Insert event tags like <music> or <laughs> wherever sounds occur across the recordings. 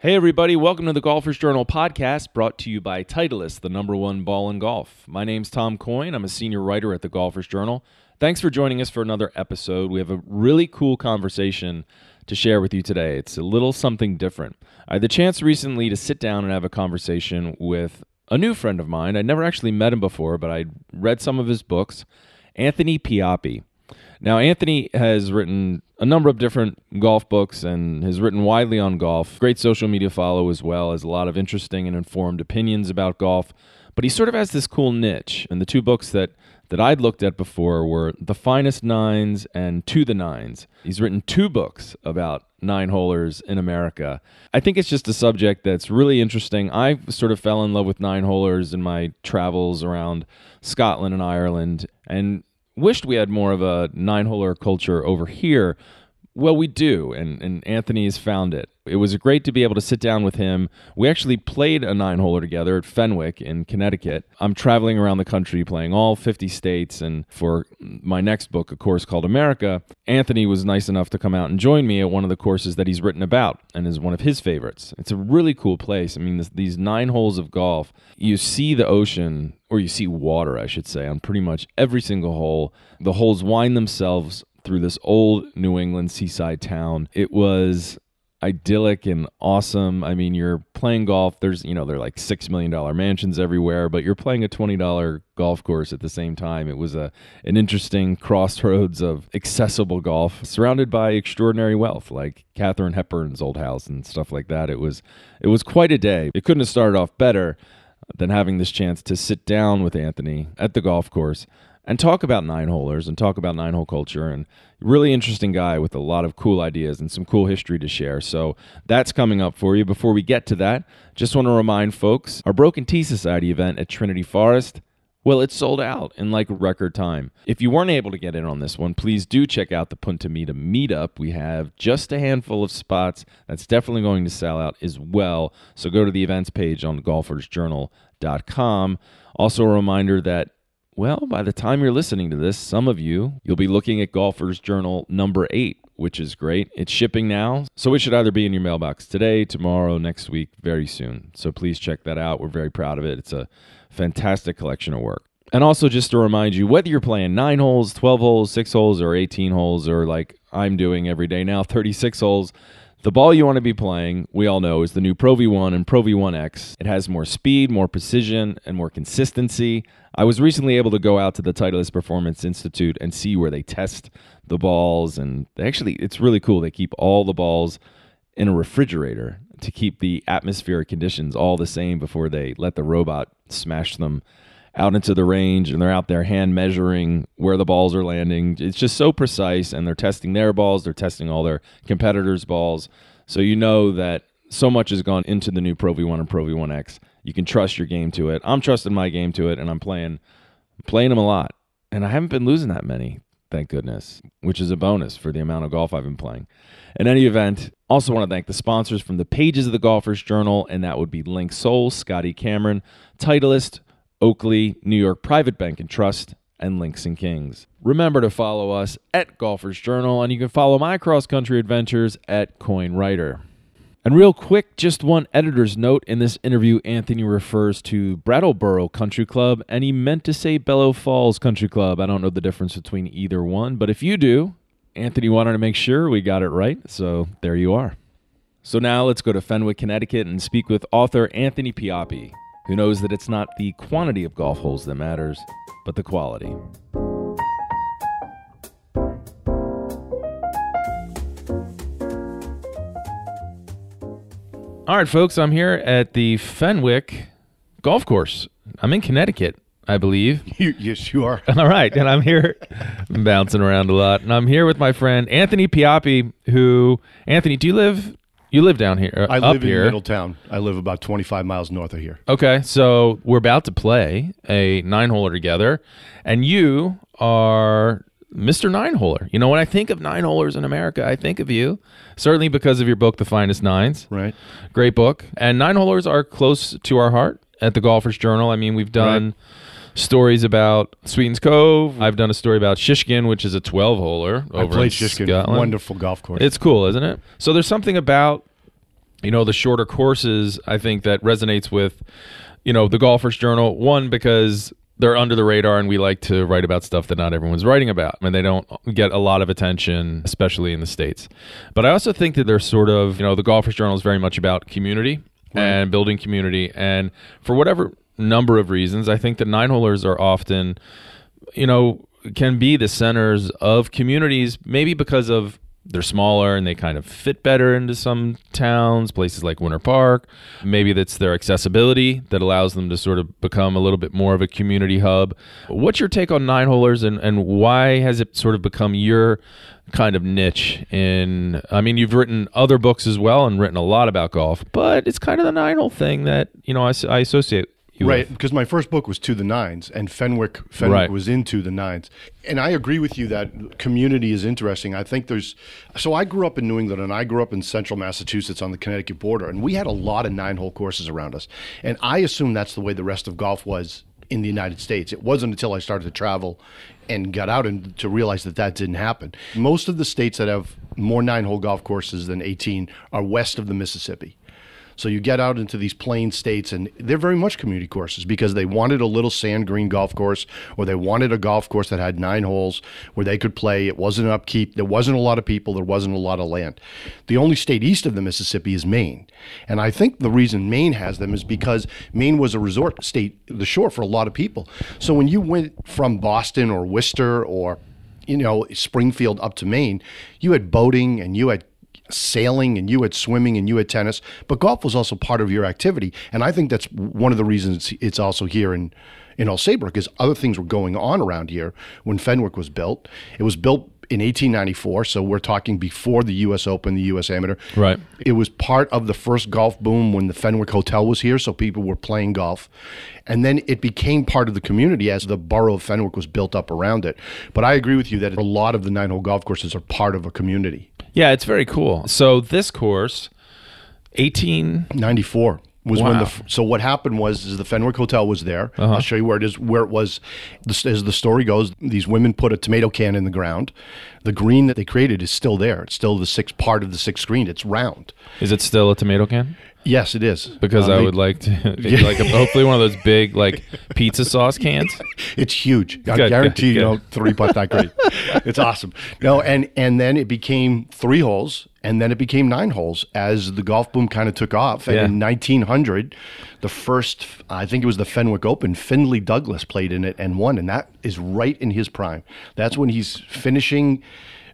Hey, everybody, welcome to the Golfers Journal podcast brought to you by Titleist, the number one ball in golf. My name's Tom Coyne. I'm a senior writer at the Golfers Journal. Thanks for joining us for another episode. We have a really cool conversation to share with you today. It's a little something different. I had the chance recently to sit down and have a conversation with a new friend of mine. I'd never actually met him before, but I'd read some of his books, Anthony Pioppi. Now, Anthony has written a number of different golf books and has written widely on golf. Great social media follow as well as a lot of interesting and informed opinions about golf. But he sort of has this cool niche. And the two books that, that I'd looked at before were The Finest Nines and To the Nines. He's written two books about nine holers in America. I think it's just a subject that's really interesting. I sort of fell in love with nine holers in my travels around Scotland and Ireland. And wished we had more of a nine holer culture over here. Well, we do, and, and Anthony has found it. It was great to be able to sit down with him. We actually played a nine holer together at Fenwick in Connecticut. I'm traveling around the country playing all 50 states, and for my next book, a course called America, Anthony was nice enough to come out and join me at one of the courses that he's written about and is one of his favorites. It's a really cool place. I mean, this, these nine holes of golf, you see the ocean or you see water, I should say, on pretty much every single hole. The holes wind themselves through this old New England seaside town. It was idyllic and awesome. I mean, you're playing golf. There's, you know, they're like six million dollar mansions everywhere, but you're playing a twenty dollar golf course at the same time. It was a an interesting crossroads of accessible golf, surrounded by extraordinary wealth, like Katharine Hepburn's old house and stuff like that. It was it was quite a day. It couldn't have started off better than having this chance to sit down with Anthony at the golf course and talk about nine holers and talk about nine hole culture and really interesting guy with a lot of cool ideas and some cool history to share. So that's coming up for you. Before we get to that, just want to remind folks our Broken Tee Society event at Trinity Forest. Well, it's sold out in like record time. If you weren't able to get in on this one, please do check out the Punta Mita meetup. We have just a handful of spots. That's definitely going to sell out as well. So go to the events page on golfersjournal.com. Also, a reminder that well, by the time you're listening to this, some of you, you'll be looking at Golfer's Journal number eight, which is great. It's shipping now, so it should either be in your mailbox today, tomorrow, next week, very soon. So please check that out. We're very proud of it. It's a fantastic collection of work. And also, just to remind you, whether you're playing nine holes, 12 holes, six holes, or 18 holes, or like I'm doing every day now, <laughs> 36 holes, the ball you want to be playing, we all know, is the new Pro V1 and Pro V1X. It has more speed, more precision, and more consistency. I was recently able to go out to the Titleist Performance Institute and see where they test the balls, and actually, it's really cool. They keep all the balls in a refrigerator to keep the atmospheric conditions all the same before they let the robot smash them out into the range and they're out there hand measuring where the balls are landing. It's just so precise and they're testing their balls, they're testing all their competitors' balls. So you know that so much has gone into the new Pro V1 and Pro V1X. You can trust your game to it. I'm trusting my game to it and I'm playing playing them a lot. And I haven't been losing that many, thank goodness, which is a bonus for the amount of golf I've been playing. In any event, also want to thank the sponsors from the pages of the Golfers Journal, and that would be Linksoul, Scotty Cameron, Titleist, Oakley, New York Private Bank and Trust, and Links and Kings. Remember to follow us at Golfers Journal, and you can follow my cross country adventures at Coyne Writer. And real quick, just one editor's note. In this interview, Anthony refers to Brattleboro Country Club, and he meant to say Bellow Falls Country Club. I don't know the difference between either one, but if you do, Anthony wanted to make sure we got it right, so there you are. So now let's go to Fenwick, Connecticut, and speak with author Anthony Pioppi who knows that it's not the quantity of golf holes that matters, but the quality. All right, folks, I'm here at the Fenwick Golf Course. I'm in Connecticut, I believe. <laughs> You, yes, you are. <laughs> All right, and I'm here I'm <laughs> bouncing around a lot, and I'm here with my friend Anthony Pioppi. Who, Anthony, do you live you live down here. Uh, I up live in here. Middletown. I live about 25 miles north of here. Okay, so we're about to play a nine holer together, and you are Mr. Nine Holer. You know, when I think of nine holers in America, I think of you. Certainly because of your book, The Finest Nines. Right. Great book. And nine holers are close to our heart at the Golfers Journal. I mean, we've done. Right stories about Sweetens Cove. Mm-hmm. I've done a story about Shiskine, which is a 12 holer over I played in Shiskine. Scotland. Wonderful golf course. It's cool, isn't it? So there's something about you know, the shorter courses, I think that resonates with, you know, the Golfers Journal. One, because they're under the radar and we like to write about stuff that not everyone's writing about I and they don't get a lot of attention especially in the states but i also think that they're sort of you know the golfers journal is very much about community right. and building community and for whatever number of reasons i think that nine holers are often you know can be the centers of communities maybe because of they're smaller and they kind of fit better into some towns, places like Winter Park. Maybe that's their accessibility that allows them to sort of become a little bit more of a community hub. What's your take on nine holers and, and why has it sort of become your kind of niche in I mean you've written other books as well and written a lot about golf, but it's kind of the nine hole thing that, you know, I, I associate right, because my first book was to the nines, and Fenwick Fenwick right. was into the nines. And I agree with you that community is interesting. I think there's so I grew up in New England, and I grew up in central Massachusetts on the Connecticut border, and we had a lot of nine hole courses around us. And I assume that's the way the rest of golf was in the United States. It wasn't until I started to travel and got out and to realize that that didn't happen. Most of the states that have more nine hole golf courses than 18 are west of the Mississippi. So you get out into these plain states, and they're very much community courses because they wanted a little sand green golf course, or they wanted a golf course that had nine holes where they could play. It wasn't upkeep. There wasn't a lot of people. There wasn't a lot of land. The only state east of the Mississippi is Maine, and I think the reason Maine has them is because Maine was a resort state, the shore for a lot of people. So when you went from Boston or Worcester or you know Springfield up to Maine, you had boating and you had sailing and you had swimming and you had tennis, but golf was also part of your activity. And I think that's one of the reasons it's also here in in Old Saybrook is other things were going on around here when Fenwick was built. It was built in 1894, so we're talking before the U.S. Open, the U.S. Amateur. Right. It was part of the first golf boom when the Fenwick Hotel was here, so people were playing golf, and then it became part of the community as the borough of Fenwick was built up around it. But I agree with you that a lot of the nine-hole golf courses are part of a community. Yeah, it's very cool. So this course, 1894 was wow. when the so what happened was is the Fenwick Hotel was there. Uh-huh. I'll show you where it is. Where it was, as the story goes, these women put a tomato can in the ground. The green that they created is still there. It's still the sixth part of the sixth green. It's round. Is it still a tomato can? Yes, it is. Because um, I they, would like to, <laughs> like a, hopefully one of those big like <laughs> pizza sauce cans. It's huge. I good, guarantee good, you know three putt that great. <laughs> it's awesome. No, and and then it became three holes, and then it became nine holes as the golf boom kind of took off. And yeah. in 1900, the first I think it was the Fenwick Open, Findlay Douglas played in it and won, and that is right in his prime. That's when he's finishing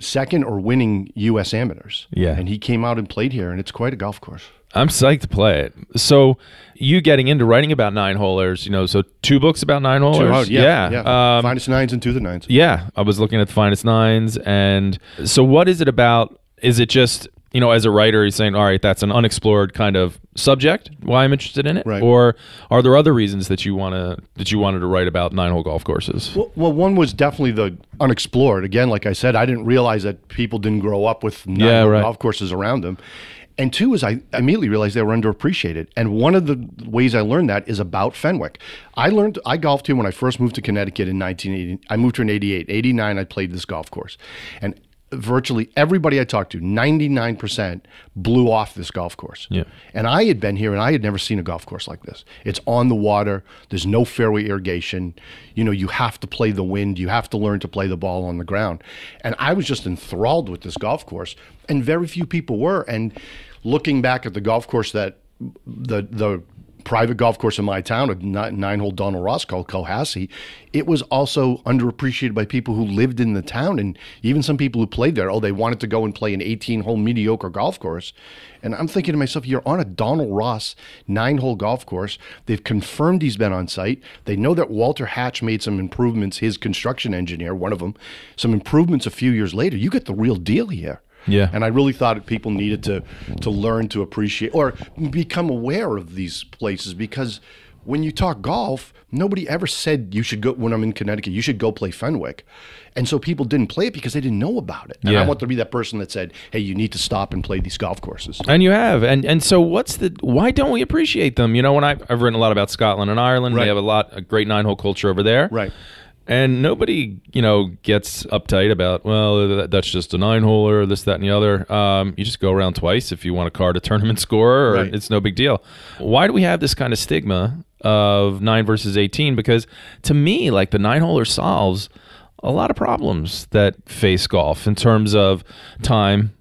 second or winning U.S. amateurs. Yeah, and he came out and played here, and it's quite a golf course. I'm psyched to play it. So you getting into writing about nine holers, you know, so two books about nine holers. Two, yeah, yeah. yeah. Um, finest nines and to the nines. Yeah, I was looking at the finest nines, and so what is it about? Is it just you know, as a writer, he's saying, all right, that's an unexplored kind of subject. Why I'm interested in it, right. or are there other reasons that you want to that you wanted to write about nine hole golf courses? Well, well, one was definitely the unexplored. Again, like I said, I didn't realize that people didn't grow up with nine yeah, right. golf courses around them, and two is I immediately realized they were underappreciated. And one of the ways I learned that is about Fenwick. I learned I golfed here when I first moved to Connecticut in 1980. I moved here in 88. 89 I played this golf course. And virtually everybody I talked to, 99% blew off this golf course. Yeah. And I had been here and I had never seen a golf course like this. It's on the water, there's no fairway irrigation. You know, you have to play the wind, you have to learn to play the ball on the ground. And I was just enthralled with this golf course, and very few people were. And looking back at the golf course that the the private golf course in my town, a nine hole Donald Ross called Cohasset, it was also underappreciated by people who lived in the town and even some people who played there. Oh, they wanted to go and play an 18 hole mediocre golf course. And I'm thinking to myself, you're on a Donald Ross nine hole golf course. They've confirmed he's been on site. They know that Walter Hatch made some improvements, his construction engineer, one of them, some improvements a few years later. You get the real deal here. Yeah. And I really thought people needed to to learn to appreciate or become aware of these places because when you talk golf, nobody ever said you should go when I'm in Connecticut, you should go play Fenwick. And so people didn't play it because they didn't know about it. And yeah. I want to be that person that said, "Hey, you need to stop and play these golf courses." And you have. And and so what's the why don't we appreciate them? You know, when I've, I've written a lot about Scotland and Ireland, right. they have a lot a great nine-hole culture over there. Right And nobody, you know, gets uptight about, well, that's just a nine holer, this, that, and the other. Um, you just go around twice if you want a card a tournament <laughs> scorer, or right. it's no big deal. Why do we have this kind of stigma of nine versus 18? Because to me, like the nine holer solves a lot of problems that face golf in terms of time,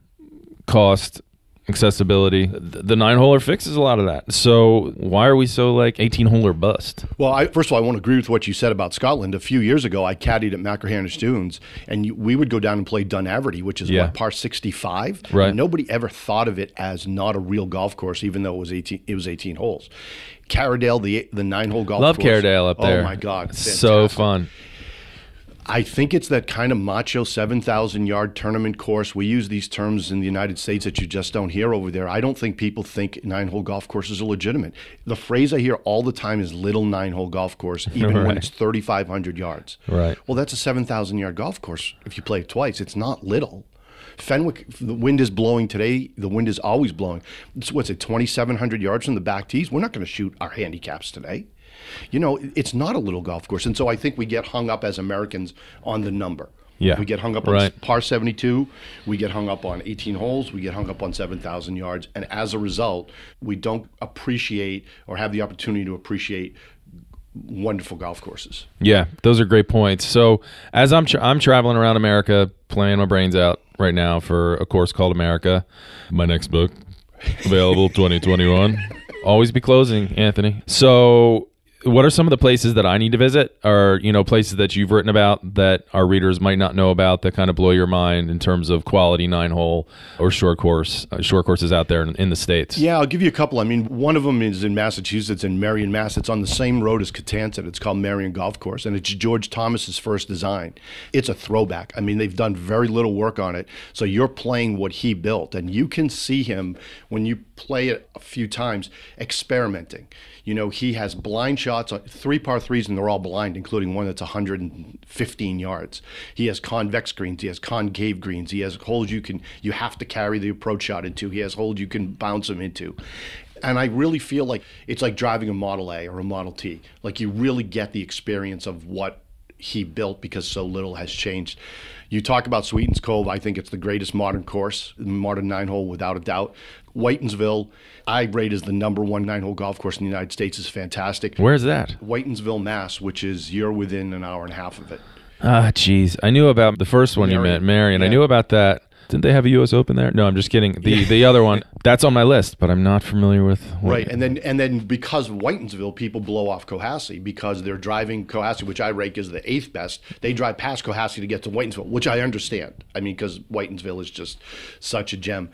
cost, accessibility. The nine holer fixes a lot of that. So why are we so like 18 holer bust? Well, I, first of all, I want to agree with what you said about Scotland. A few years ago, I caddied at Machrihanish Dunes, and you, we would go down and play Dunaverty, which is yeah. what par 65. Right. And nobody ever thought of it as not a real golf course, even though it was 18. It was 18 holes. Carradale, the the nine hole golf Love course. Carradale up oh, there. Oh my God, so fun. I think it's that kind of macho 7,000 yard tournament course. We use these terms in the United States that you just don't hear over there. I don't think people think nine hole golf courses are legitimate. The phrase I hear all the time is little nine hole golf course, <laughs> even right. when it's 3,500 yards. Right. Well, that's a 7,000 yard golf course if you play it twice. It's not little. Fenwick, the wind is blowing today. The wind is always blowing. It's, what's it, 2,700 yards from the back tees? We're not going to shoot our handicaps today. You know, it's not a little golf course. And so I think we get hung up as Americans on the number. Yeah. We get hung up on right. par 72. We get hung up on 18 holes. We get hung up on 7,000 yards. And as a result, we don't appreciate or have the opportunity to appreciate wonderful golf courses. Yeah, those are great points. So as I'm tra- I'm traveling around America, playing my brains out right now for a course called America, my next book available <laughs> 2021. Always be closing, Anthony. So what are some of the places that I need to visit, or you know, places that you've written about that our readers might not know about that kind of blow your mind in terms of quality nine hole or short course, uh, short courses out there in, in, the states? Yeah, I'll give you a couple. I mean, one of them is in Massachusetts, in Marion, Mass. It's on the same road as Kittansett. It's called Marion Golf Course, and it's George Thomas's first design. It's a throwback. I mean, they've done very little work on it, so you're playing what he built, and you can see him when you play it a few times experimenting. You know, he has blind shots, on three par threes, and they're all blind, including one that's 115 yards. He has convex greens. He has concave greens. He has holes you can you have to carry the approach shot into. He has holes you can bounce them into. And I really feel like it's like driving a Model A or a Model T. Like you really get the experience of what he built because so little has changed. You talk about Sweetens Cove. I think it's the greatest modern course, modern nine hole without a doubt. Whitinsville, I rate as the number one nine hole golf course in the United States, is fantastic. Where's that? Whitinsville, Mass, which is you're within an hour and a half of it. Ah, jeez. I knew about the first one Marion. you meant, Marion. Yeah. I knew about that. Didn't they have a U.S. Open there? No, I'm just kidding. The the other one <laughs> that's on my list, but I'm not familiar with. Right, and then and then because Whitinsville people blow off Cohasset because they're driving Cohasset, which I rank as the eighth best. They drive past Cohasset to get to Whitinsville, which I understand. I mean, because Whitinsville is just such a gem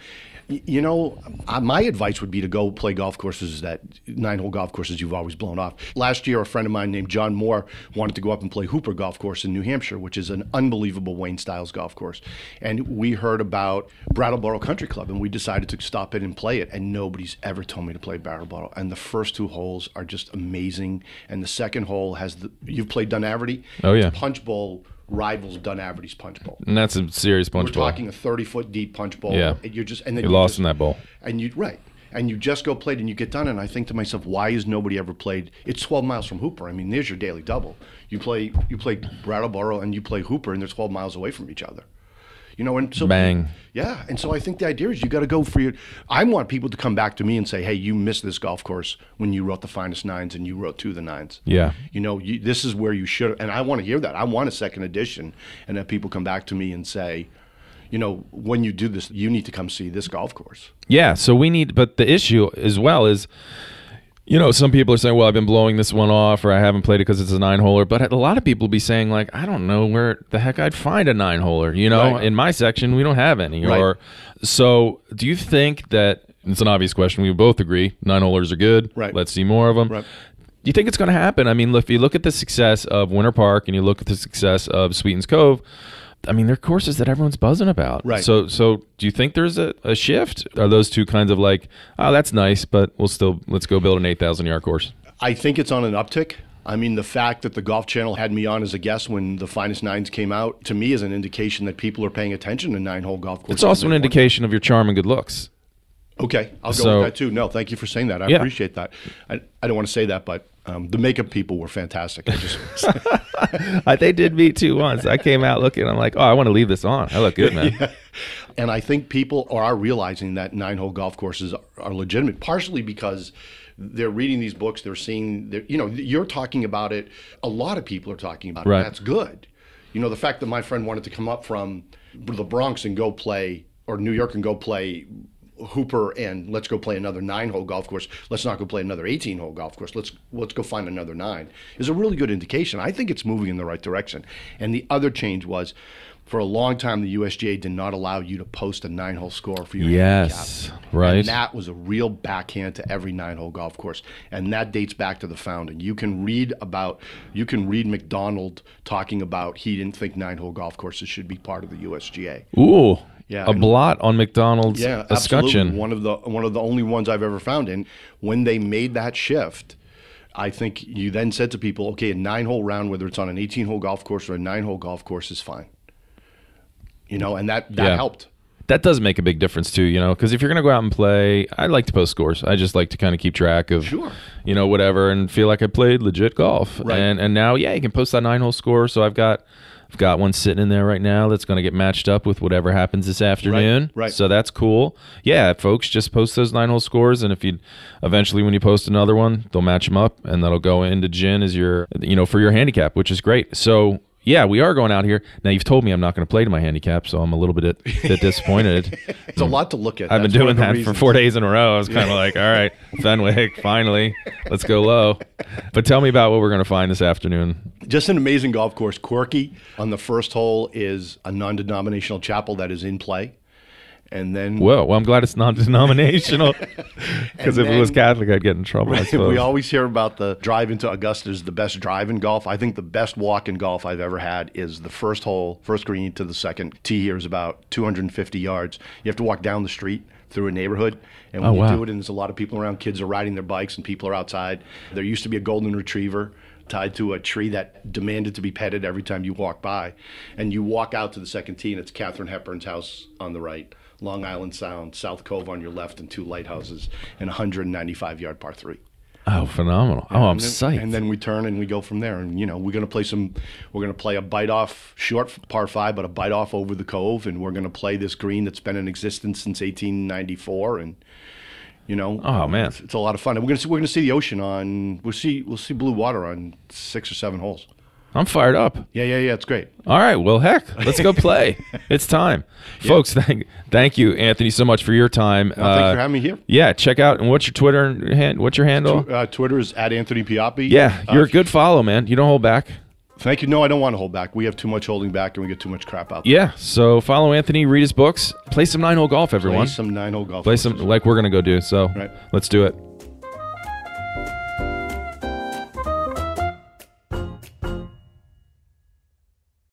you know, uh, my advice would be to go play golf courses that nine hole golf courses you've always blown off. Last year, a friend of mine named John Moore wanted to go up and play Hooper Golf Course in New Hampshire, which is an unbelievable Wayne Stiles golf course. And we heard about Brattleboro Country Club, and we decided to stop it and play it. And nobody's ever told me to play Brattleboro. And the first two holes are just amazing. And the second hole has the you've played Dunaverty. Oh yeah, punch bowl rivals Dunaverty's punch bowl. And that's a serious punch We're bowl. We're talking a thirty foot deep punch bowl. Yeah, and you're just and then you're lost just, in that bowl. And you right. And you just go played and you get done. And I think to myself, why has nobody ever played? It's 12 miles from Hooper. I mean, there's your daily double. You play you play Brattleboro and you play Hooper, and they're 12 miles away from each other. You know, and so bang. Yeah, and so I think the idea is you got to go for your. I want people to come back to me and say, "Hey, you missed this golf course when you wrote the finest nines and you wrote two of the nines. Yeah, you know, you, this is where you should. And I want to hear that. I want a second edition, and that people come back to me and say, you know, when you do this, you need to come see this golf course. Yeah. So we need, but the issue as well is you know, some people are saying, "Well, I've been blowing this one off, or I haven't played it because it's a nine holer." But a lot of people be saying, "Like, I don't know where the heck I'd find a nine holer." You know, right. in my section, we don't have any. Right. Or so, do you think that it's an obvious question? We both agree nine holers are good. Right. Let's see more of them. Right. Do you think it's going to happen? I mean, if you look at the success of Winter Park and you look at the success of Sweetens Cove, I mean, they're courses that everyone's buzzing about. Right. So, so do you think there's a, a shift? Are those two kinds of like, oh, that's nice, but we'll still let's go build an eight thousand yard course? I think it's on an uptick. I mean, the fact that the Golf Channel had me on as a guest when the finest nines came out to me is an indication that people are paying attention to nine hole golf courses. It's also an indication of your charm and good looks. Okay, I'll go so, with that too. No, thank you for saying that. I yeah. appreciate that. I, I don't want to say that, but Um, the makeup people were fantastic. I just <laughs> they did me too once. I came out looking. I'm like, oh, I want to leave this on. I look good, <laughs> man. yeah. And I think people are realizing that nine hole golf courses are legitimate, partially because they're reading these books. They're seeing, they're, you know, you're talking about it. A lot of people are talking about right. it. That's good. You know, the fact that my friend wanted to come up from the Bronx and go play, or New York and go play Hooper and let's go play another nine hole golf course. Let's not go play another 18 hole golf course. Let's let's go find another nine. Is a really good indication. I think it's moving in the right direction. And the other change was for a long time the USGA did not allow you to post a nine hole score for your yes handicap. right and that was a real backhand to every nine hole golf course and that dates back to the founding you can read about you can read Macdonald talking about he didn't think nine hole golf courses should be part of the USGA ooh yeah, a blot on Macdonald's yeah, escutcheon. One of the one of the only ones I've ever found. And when they made that shift, I think you then said to people, okay, a nine hole round, whether it's on an 18 hole golf course or a nine hole golf course, is fine. You know, and that that yeah. helped. That does make a big difference too, you know, because if you're going to go out and play, I like to post scores. I just like to kind of keep track of, sure. you know, whatever, and feel like I played legit golf. Right. And and now, yeah, you can post that nine hole score. So I've got I've got one sitting in there right now that's going to get matched up with whatever happens this afternoon. Right, right. So that's cool. Yeah, folks, just post those nine hole scores, and if you eventually when you post another one, they'll match them up, and that'll go into GHIN as your you know for your handicap, which is great. So yeah, we are going out here. Now you've told me I'm not going to play to my handicap, so I'm a little bit, bit disappointed. <laughs> it's a lot to look at. I've been doing that reasons. for four days in a row. I was kind of like, <laughs> all right, Fenwick, finally, let's go low. <laughs> But tell me about what we're going to find this afternoon. Just an amazing golf course. Quirky on the first hole is a non-denominational chapel that is in play and then well, well, I'm glad it's non-denominational <laughs> because if it was Catholic, I'd get in trouble. We always hear about the drive into Augusta is the best drive in golf. I think the best walk in golf I've ever had is the first hole, first green to the second tee. Here is about 250 yards. You have to walk down the street through a neighborhood, and when oh, you wow. do it, and there's a lot of people around, kids are riding their bikes, and people are outside. There used to be a golden retriever tied to a tree that demanded to be petted every time you walk by. And you walk out to the second tee, and it's Katharine Hepburn's house on the right. Long Island Sound, South Cove on your left, and two lighthouses, and 195 yard par three. Oh, phenomenal! Oh, I'm then, psyched. And then we turn and we go from there. And you know, we're gonna play some. We're gonna play a bite off short par five, but a bite off over the cove, and we're gonna play this green that's been in existence since 1894, and you know, oh man, it's, it's, a lot of fun. And we're gonna see, we're gonna see the ocean on. We'll see we'll see blue water on six or seven holes. I'm fired up. Yeah, yeah, yeah. It's great. All right. Well, heck, let's go play. <laughs> it's time, yeah. folks. Thank, thank you, Anthony, so much for your time. Well, uh, thanks for having me here. Yeah, check out and what's your Twitter hand? What's your handle? Uh, Twitter is at Anthony Pioppi. Yeah, you're uh, a good follow, man. You don't hold back. Thank you. No, I don't want to hold back. We have too much holding back, and we get too much crap out. There. Yeah. So follow Anthony, read his books, play some nine hole golf, everyone. Play some nine hole golf. Play some like we're gonna go do. So right. let's do it.